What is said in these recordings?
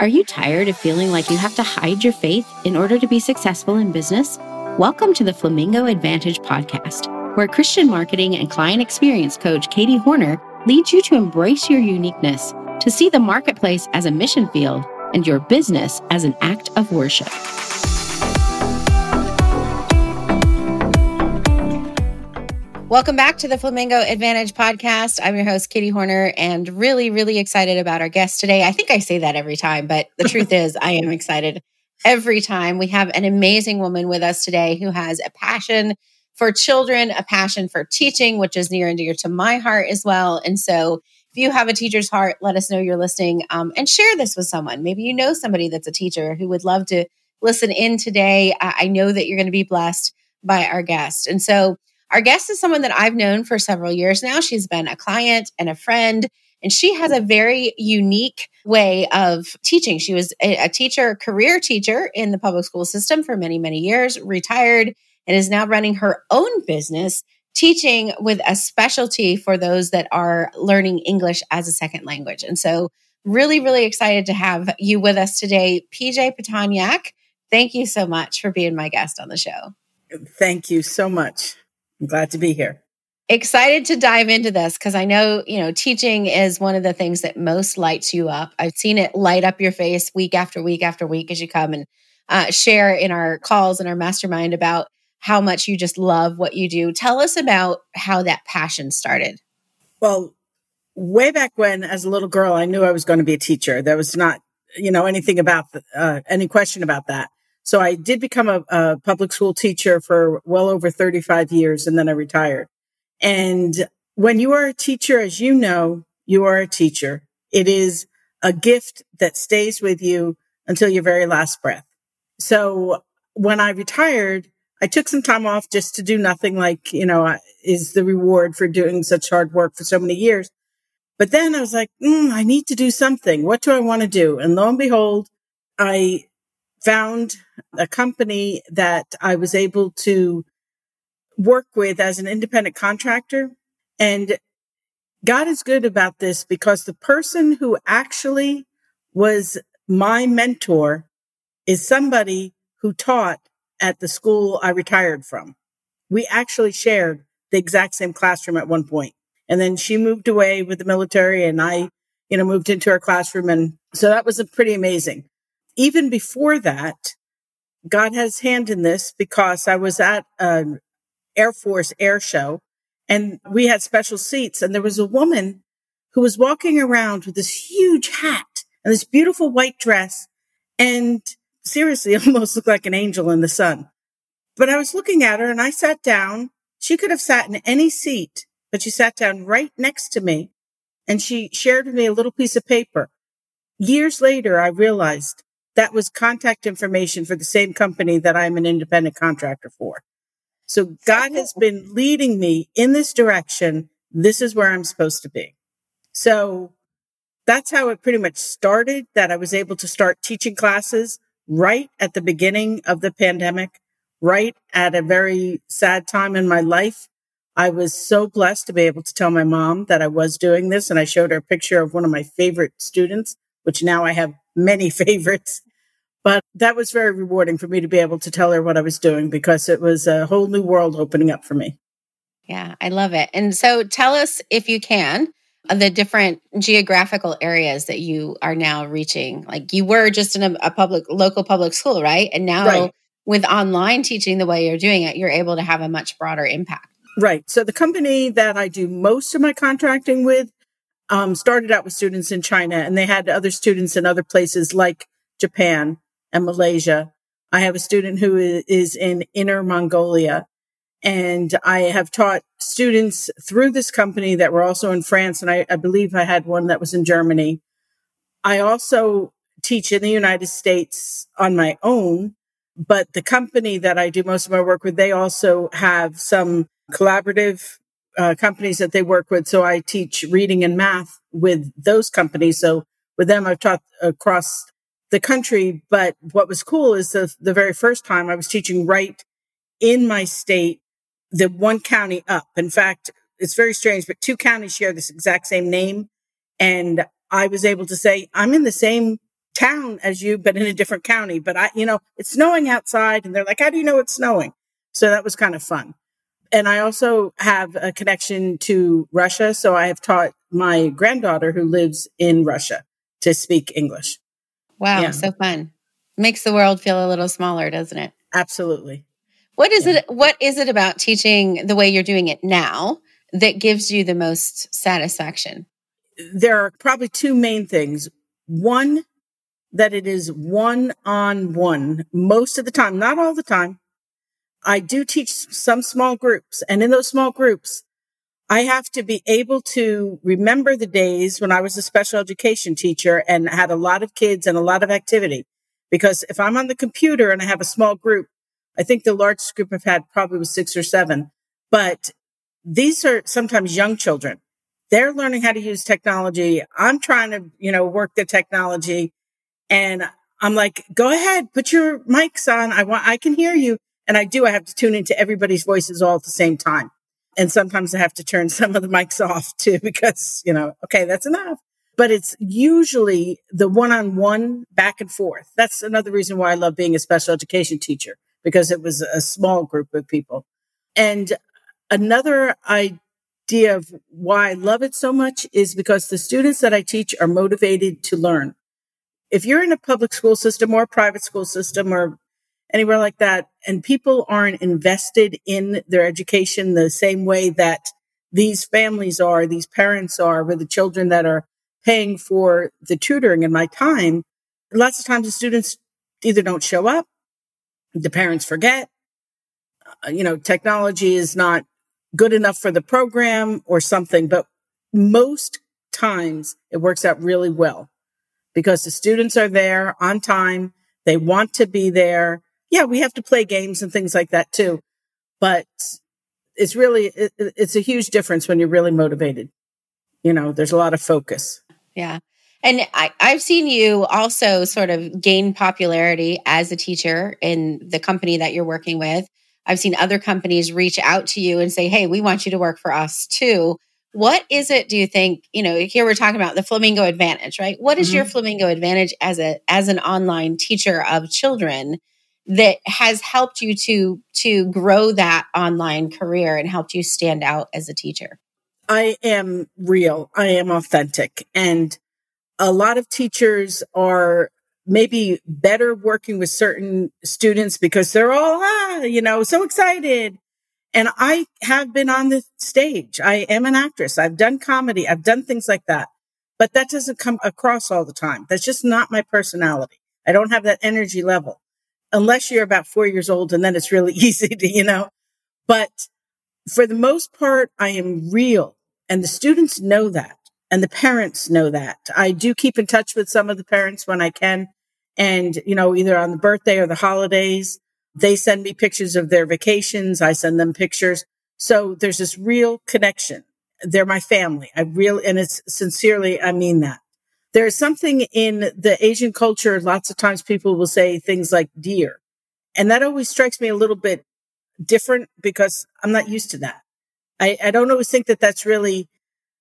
Are you tired of feeling like you have to hide your faith in order to be successful in business? Welcome to the Flamingo Advantage podcast, where Christian marketing and client experience coach Katie Hornor leads you to embrace your uniqueness, to see the marketplace as a mission field and your business as an act of worship. Welcome back to the Flamingo Advantage podcast. I'm your host, Katie Hornor, and really, really excited about our guest today. I think I say that every time, but the truth is, I am excited every time. We have an amazing woman with us today who has a passion for children, a passion for teaching, which is near and dear to my heart as well. And so, if you have a teacher's heart, let us know you're listening um, and share this with someone. Maybe you know somebody that's a teacher who would love to listen in today. I, I know that you're going to be blessed by our guest. And so, our guest is someone that I've known for several years now. She's been a client and a friend, and she has a very unique way of teaching. She was a, teacher, career teacher in the public school system for many, many years, retired, and is now running her own business teaching with a specialty for those that are learning English as a second language. And so, really, really excited to have you with us today, PJ Pitonyak. Thank you so much for being my guest on the show. Thank you so much. I'm glad to be here. Excited to dive into this because I know, you know, teaching is one of the things that most lights you up. I've seen it light up your face week after week after week as you come and uh, share in our calls and our mastermind about how much you just love what you do. Tell us about how that passion started. Well, way back when, as a little girl, I knew I was going to be a teacher. There was not, you know, anything about uh, any question about that. So I did become a, a public school teacher for well over 35 years and then I retired. And when you are a teacher, as you know, you are a teacher. It is a gift that stays with you until your very last breath. So when I retired, I took some time off just to do nothing like, you know, is the reward for doing such hard work for so many years. But then I was like, mm, I need to do something. What do I want to do? And lo and behold, I found a company that I was able to work with as an independent contractor. And God is good about this because the person who actually was my mentor is somebody who taught at the school I retired from. We actually shared the exact same classroom at one point. And then she moved away with the military and I, you know, moved into her classroom. And so that was a pretty amazing even before that, God has hand in this because I was at an Air Force air show and we had special seats and there was a woman who was walking around with this huge hat and this beautiful white dress and seriously almost looked like an angel in the sun. But I was looking at her and I sat down. She could have sat in any seat, but she sat down right next to me and she shared with me a little piece of paper. Years later, I realized that was contact information for the same company that I'm an independent contractor for. So God has been leading me in this direction. This is where I'm supposed to be. So that's how it pretty much started that I was able to start teaching classes right at the beginning of the pandemic, right at a very sad time in my life. I was so blessed to be able to tell my mom that I was doing this. And I showed her a picture of one of my favorite students which now I have many favorites. But that was very rewarding for me to be able to tell her what I was doing because it was a whole new world opening up for me. Yeah, I love it. And so tell us, if you can, the different geographical areas that you are now reaching. Like you were just in a, a public, local public school, right? And now right. with online teaching the way you're doing it, you're able to have a much broader impact. Right. So the company that I do most of my contracting with um, started out with students in China and they had other students in other places like Japan and Malaysia. I have a student who is in Inner Mongolia and I have taught students through this company that were also in France. And I, I believe I had one that was in Germany. I also teach in the United States on my own, but the company that I do most of my work with, they also have some collaborative uh, companies that they work with. So I teach reading and math with those companies. So with them, I've taught across the country. But what was cool is the, the very first time I was teaching right in my state, the one county up. In fact, it's very strange, but two counties share this exact same name. And I was able to say, I'm in the same town as you, but in a different county. But I, you know, it's snowing outside and they're like, how do you know it's snowing? So that was kind of fun. And I also have a connection to Russia. So I have taught my granddaughter who lives in Russia to speak English. Wow. Yeah. So fun. Makes the world feel a little smaller, doesn't it? Absolutely. What is yeah. it? What is it about teaching the way you're doing it now that gives you the most satisfaction? There are probably two main things. One, that it is one on one most of the time, not all the time. I do teach some small groups and in those small groups, I have to be able to remember the days when I was a special education teacher and had a lot of kids and a lot of activity. Because if I'm on the computer and I have a small group, I think the largest group I've had probably was six or seven, but these are sometimes young children. They're learning how to use technology. I'm trying to, you know, work the technology and I'm like, go ahead, put your mics on. I want, I can hear you. And I do. I have to tune into everybody's voices all at the same time. And sometimes I have to turn some of the mics off too, because, you know, okay, that's enough. But it's usually the one on one back and forth. That's another reason why I love being a special education teacher because it was a small group of people. And another idea of why I love it so much is because the students that I teach are motivated to learn. If you're in a public school system or private school system or anywhere like that, and people aren't invested in their education the same way that these families are, these parents are, with the children that are paying for the tutoring in my time, lots of times the students either don't show up the parents forget. Uh, you know, technology is not good enough for the program or something, but most times it works out really well because the students are there on time. They want to be there. Yeah, we have to play games and things like that too, but it's really, it, it's a huge difference when you're really motivated. You know, there's a lot of focus. Yeah. And I, I've seen you also sort of gain popularity as a teacher in the company that you're working with. I've seen other companies reach out to you and say, Hey, we want you to work for us too. What is it, do you think? You know, here we're talking about the flamingo advantage, right? What is mm-hmm. your flamingo advantage as a as an online teacher of children that has helped you to to grow that online career and helped you stand out as a teacher? I am real. I am authentic. And a lot of teachers are maybe better working with certain students because they're all, ah, you know, so excited. And I have been on the stage. I am an actress. I've done comedy. I've done things like that, but that doesn't come across all the time. That's just not my personality. I don't have that energy level unless you're about four years old and then it's really easy to, you know, but for the most part, I am real and the students know that. And the parents know that. I do keep in touch with some of the parents when I can. And, you know, either on the birthday or the holidays, they send me pictures of their vacations. I send them pictures. So there's this real connection. They're my family. I really, and it's sincerely, I mean that. There's something in the Asian culture. Lots of times people will say things like dear. And that always strikes me a little bit different because I'm not used to that. I, I don't always think that that's really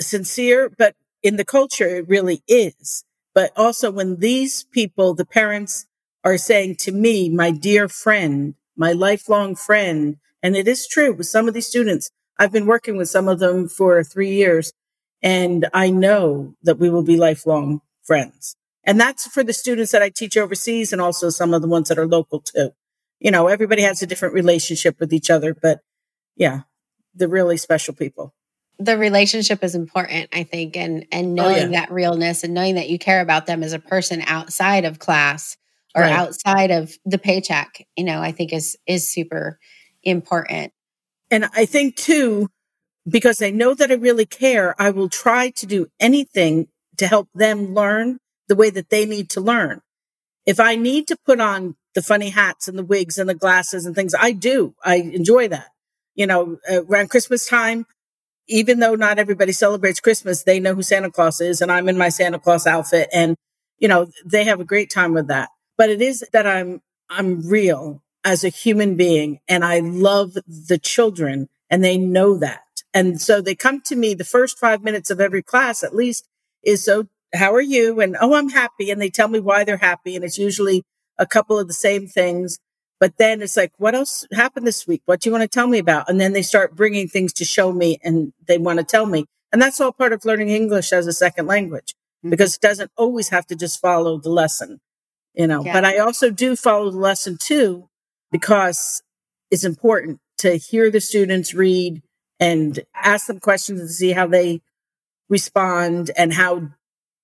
sincere, but in the culture, it really is. But also when these people, the parents are saying to me, my dear friend, my lifelong friend, and it is true with some of these students, I've been working with some of them for three years and I know that we will be lifelong friends. And that's for the students that I teach overseas and also some of the ones that are local too. You know, everybody has a different relationship with each other, but yeah, the really special people the relationship is important i think and and knowing oh, yeah. that realness and knowing that you care about them as a person outside of class or right. outside of the paycheck you know i think is is super important and i think too because i know that i really care i will try to do anything to help them learn the way that they need to learn if i need to put on the funny hats and the wigs and the glasses and things i do i enjoy that you know uh, around christmas time even though not everybody celebrates Christmas, they know who Santa Claus is and I'm in my Santa Claus outfit and, you know, they have a great time with that. But it is that I'm, I'm real as a human being and I love the children and they know that. And so they come to me the first five minutes of every class at least is so how are you? And oh, I'm happy. And they tell me why they're happy. And it's usually a couple of the same things. But then it's like, what else happened this week? What do you want to tell me about? And then they start bringing things to show me and they want to tell me. And that's all part of learning English as a second language mm-hmm. because it doesn't always have to just follow the lesson, you know. Yeah. But I also do follow the lesson too because it's important to hear the students read and ask them questions and see how they respond and how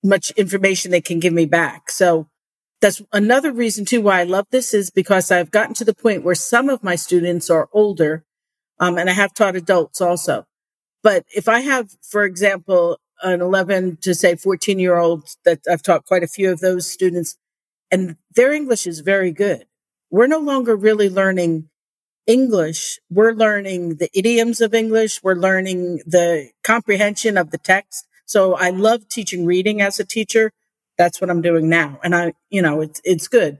much information they can give me back. So that's another reason too why I love this is because I've gotten to the point where some of my students are older, um, and I have taught adults also. But if I have, for example, an 11 to say 14 year old that I've taught quite a few of those students, and their English is very good. We're no longer really learning English. We're learning the idioms of English. We're learning the comprehension of the text. So I love teaching reading as a teacher. That's what I'm doing now. And I, you know, it's, it's good.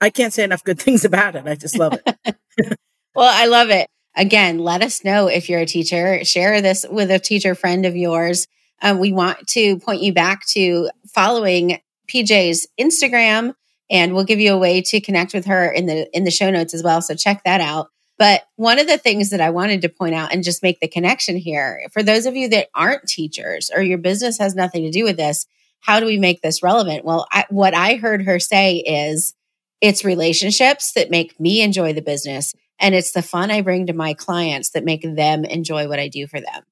I can't say enough good things about it. I just love it. well, I love it. Again, let us know if you're a teacher. Share this with a teacher friend of yours. Um, we want to point you back to following PJ's Instagram, and we'll give you a way to connect with her in the in the show notes as well. So check that out. But one of the things that I wanted to point out and just make the connection here for those of you that aren't teachers or your business has nothing to do with this, how do we make this relevant? Well, I, what I heard her say is it's relationships that make me enjoy the business. And it's the fun I bring to my clients that make them enjoy what I do for them.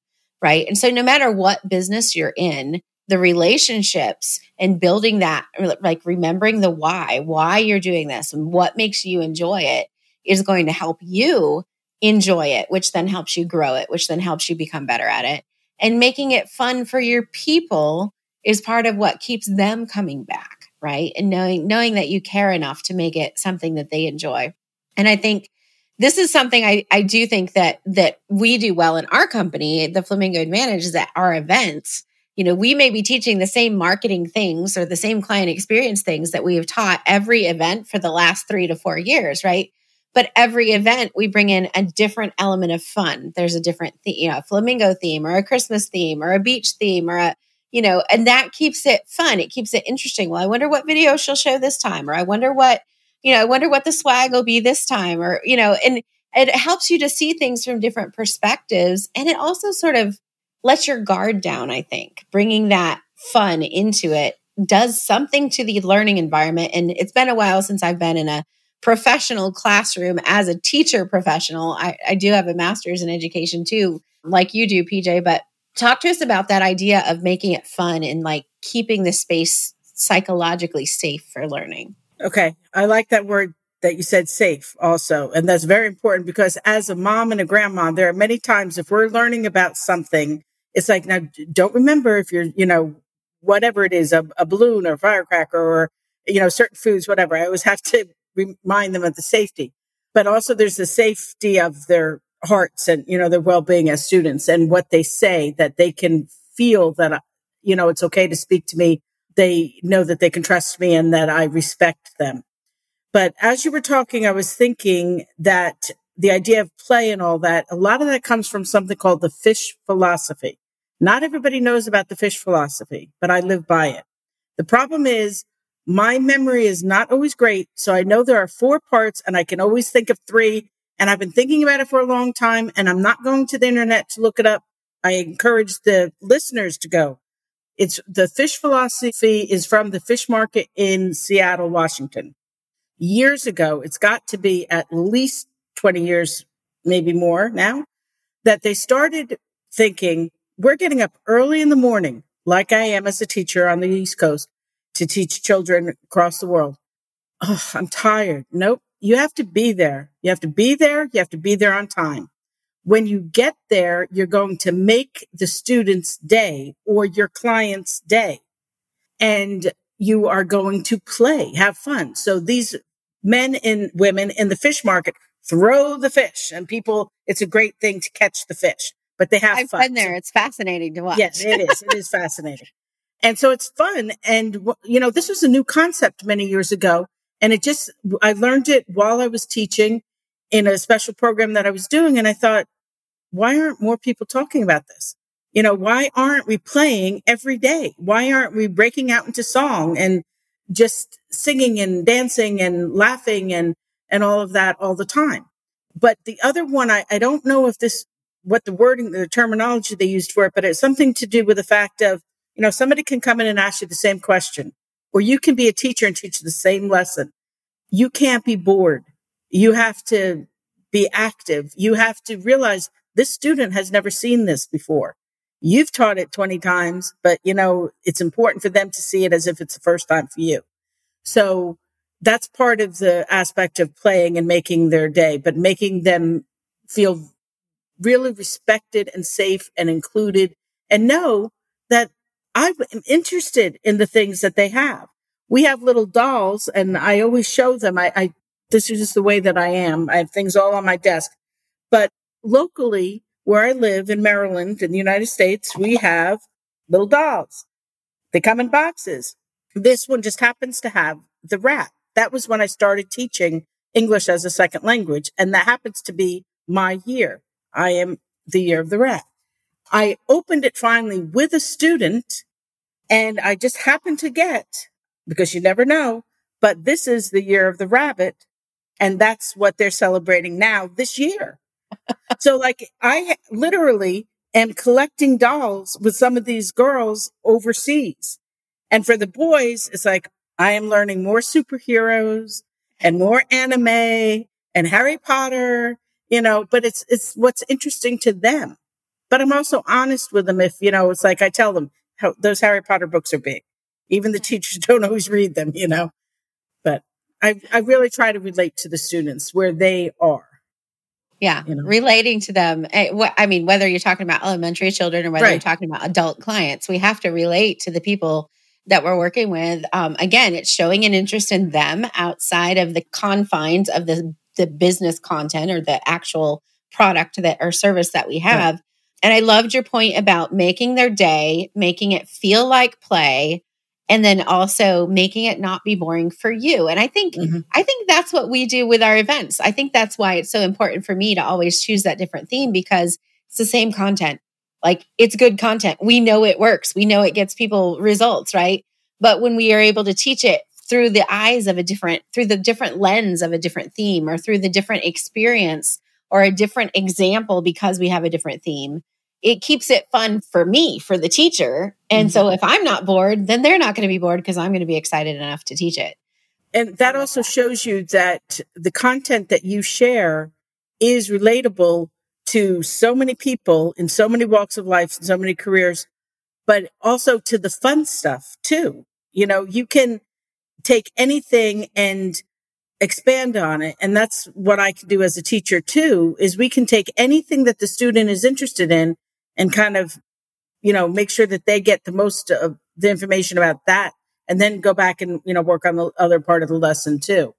Right. And so no matter what business you're in, the relationships and building that, like remembering the why, why you're doing this and what makes you enjoy it is going to help you enjoy it, which then helps you grow it, which then helps you become better at it. And making it fun for your people is part of what keeps them coming back, right? And knowing knowing that you care enough to make it something that they enjoy. And I think this is something I, I do think that that we do well in our company, the Flamingo Advantage, is that our events. You know, we may be teaching the same marketing things or the same client experience things that we have taught every event for the last three to four years, right? But every event we bring in a different element of fun. There's a different the- you know a flamingo theme or a christmas theme or a beach theme or a you know and that keeps it fun. It keeps it interesting. Well i wonder what video she'll show this time or i wonder what you know i wonder what the swag will be this time or you know and it helps you to see things from different perspectives and it also sort of lets your guard down i think. Bringing that fun into it does something to the learning environment and it's been a while since i've been in a professional classroom as a teacher professional. I, I do have a master's in education too, like you do, PJ, but talk to us about that idea of making it fun and like keeping the space psychologically safe for learning. Okay. I like that word that you said safe also. And that's very important because as a mom and a grandma, there are many times if we're learning about something, it's like, now don't remember if you're, you know, whatever it is, a, a balloon or firecracker or, you know, certain foods, whatever. I always have to remind them of the safety, but also there's the safety of their hearts and, you know, their well-being as students and what they say that they can feel that, uh, you know, it's okay to speak to me. They know that they can trust me and that I respect them. But as you were talking, I was thinking that the idea of play and all that, a lot of that comes from something called the fish philosophy. Not everybody knows about the fish philosophy, but I live by it. The problem is my memory is not always great. So I know there are four parts and I can always think of three. And I've been thinking about it for a long time and I'm not going to the internet to look it up. I encourage the listeners to go. It's the fish philosophy is from the fish market in Seattle, Washington. Years ago, it's got to be at least 20 years, maybe more now, that they started thinking, we're getting up early in the morning, like I am as a teacher on the East Coast to teach children across the world. Oh, I'm tired. Nope. You have to be there. You have to be there. You have to be there on time. When you get there, you're going to make the student's day or your client's day. And you are going to play, have fun. So these men and women in the fish market throw the fish and people, it's a great thing to catch the fish, but they have I've fun. been there. It's fascinating to watch. Yes, it is. It is fascinating. And so it's fun. And, you know, this was a new concept many years ago. And it just, I learned it while I was teaching in a special program that I was doing. And I thought, why aren't more people talking about this? You know, why aren't we playing every day? Why aren't we breaking out into song and just singing and dancing and laughing and, and all of that all the time? But the other one, I, I don't know if this, what the wording, the terminology they used for it, but it's something to do with the fact of, you know, somebody can come in and ask you the same question, or you can be a teacher and teach the same lesson. You can't be bored. You have to be active. You have to realize this student has never seen this before. You've taught it 20 times, but you know, it's important for them to see it as if it's the first time for you. So that's part of the aspect of playing and making their day, but making them feel really respected and safe and included and know I'm interested in the things that they have. We have little dolls and I always show them. I, I this is just the way that I am. I have things all on my desk, but locally where I live in Maryland in the United States, we have little dolls. They come in boxes. This one just happens to have the rat. That was when I started teaching English as a second language. And that happens to be my year. I am the year of the rat. I opened it finally with a student and I just happened to get, because you never know, but this is the year of the rabbit. And that's what they're celebrating now this year. so like I literally am collecting dolls with some of these girls overseas. And for the boys, it's like, I am learning more superheroes and more anime and Harry Potter, you know, but it's, it's what's interesting to them. But I'm also honest with them. If, you know, it's like I tell them how those Harry Potter books are big. Even the teachers don't always read them, you know, but I, I really try to relate to the students where they are. Yeah, you know? relating to them. Eh, I mean, whether you're talking about elementary children or whether right. you're talking about adult clients, we have to relate to the people that we're working with. Um, again, it's showing an interest in them outside of the confines of the the business content or the actual product that or service that we have. Right. And I loved your point about making their day, making it feel like play, and then also making it not be boring for you. And i think mm-hmm. i think that's what we do with our events. I think that's why it's so important for me to always choose that different theme because it's the same content. Like it's good content. We know it works. We know it gets people results right? But when we are able to teach it through the eyes of a different through the different lens of a different theme or through the different experience or a different example because we have a different theme it keeps it fun for me, for the teacher. And mm-hmm. so if I'm not bored, then they're not going to be bored because I'm going to be excited enough to teach it. And that also shows you that the content that you share is relatable to so many people in so many walks of life so many careers, but also to the fun stuff too. You know, you can take anything and expand on it. And that's what I can do as a teacher too, is we can take anything that the student is interested in and kind of, you know, make sure that they get the most of the information about that and then go back and, you know, work on the other part of the lesson too.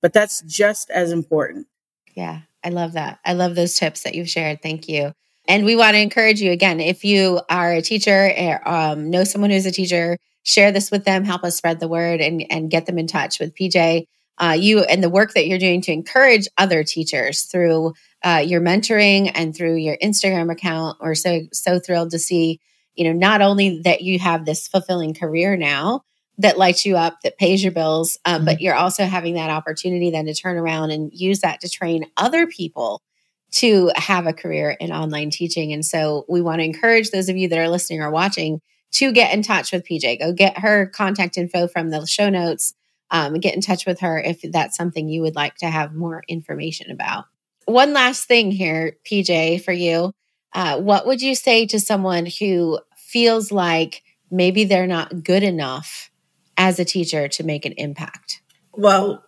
But that's just as important. Yeah, I love that. I love those tips that you've shared. Thank you. And we want to encourage you again, if you are a teacher or um, know someone who's a teacher, share this with them, help us spread the word and, and get them in touch with PJ. Uh, you and the work that you're doing to encourage other teachers through uh, your mentoring and through your Instagram account. We're so so thrilled to see, you know, not only that you have this fulfilling career now that lights you up, that pays your bills, um, mm-hmm. but you're also having that opportunity then to turn around and use that to train other people to have a career in online teaching. And so we want to encourage those of you that are listening or watching to get in touch with PJ. Go get her contact info from the show notes. Um, get in touch with her if that's something you would like to have more information about one last thing here, PJ, for you. Uh, what would you say to someone who feels like maybe they're not good enough as a teacher to make an impact? Well,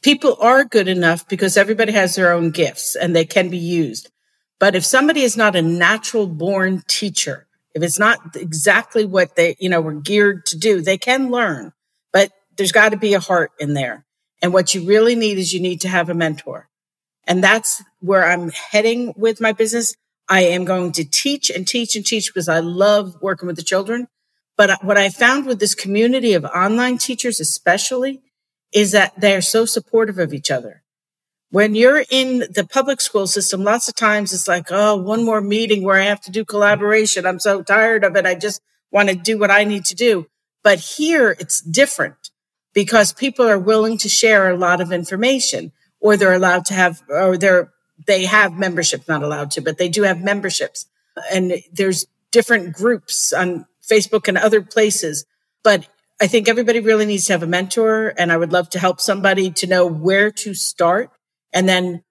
people are good enough because everybody has their own gifts and they can be used. But if somebody is not a natural born teacher, if it's not exactly what they, you know, were geared to do, they can learn, but there's got to be a heart in there. And what you really need is you need to have a mentor. And that's where I'm heading with my business. I am going to teach and teach and teach because I love working with the children. But what I found with this community of online teachers, especially, is that they're so supportive of each other. when you're in the public school system, lots of times it's like, oh, one more meeting where I have to do collaboration. I'm so tired of it. I just want to do what I need to do. But here it's different because people are willing to share a lot of information or they're allowed to have, or they're, they have memberships, not allowed to, but they do have memberships. And there's different groups on Facebook and other places. But I think everybody really needs to have a mentor. And I would love to help somebody to know where to start and then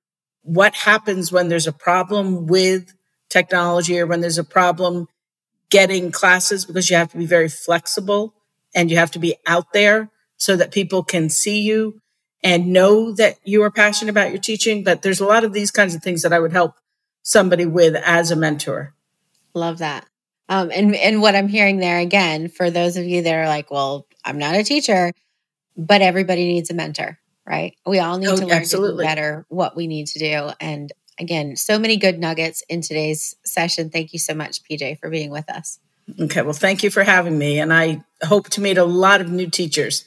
what happens when there's a problem with technology or when there's a problem getting classes because you have to be very flexible and you have to be out there so that people can see you and know that you are passionate about your teaching. But there's a lot of these kinds of things that I would help somebody with as a mentor. Love that. Um, and and what I'm hearing there again for those of you that are like, well, I'm not a teacher, but everybody needs a mentor right? We all need oh, to learn absolutely. to do better what we need to do. And again, so many good nuggets in today's session. Thank you so much, PJ, for being with us. Okay. Well, thank you for having me. And I hope to meet a lot of new teachers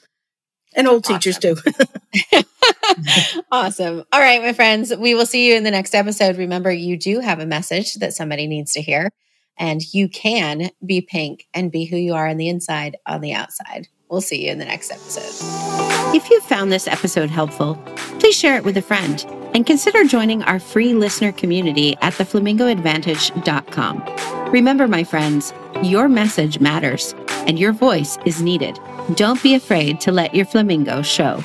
and old awesome. teachers too. awesome. All right, my friends, we will see you in the next episode. Remember, you do have a message that somebody needs to hear, and you can be pink and be who you are on the inside, on the outside. We'll see you in the next episode. If you found this episode helpful, please share it with a friend and consider joining our free listener community at theflamingoadvantage.com. Remember, my friends, your message matters and your voice is needed. Don't be afraid to let your flamingo show.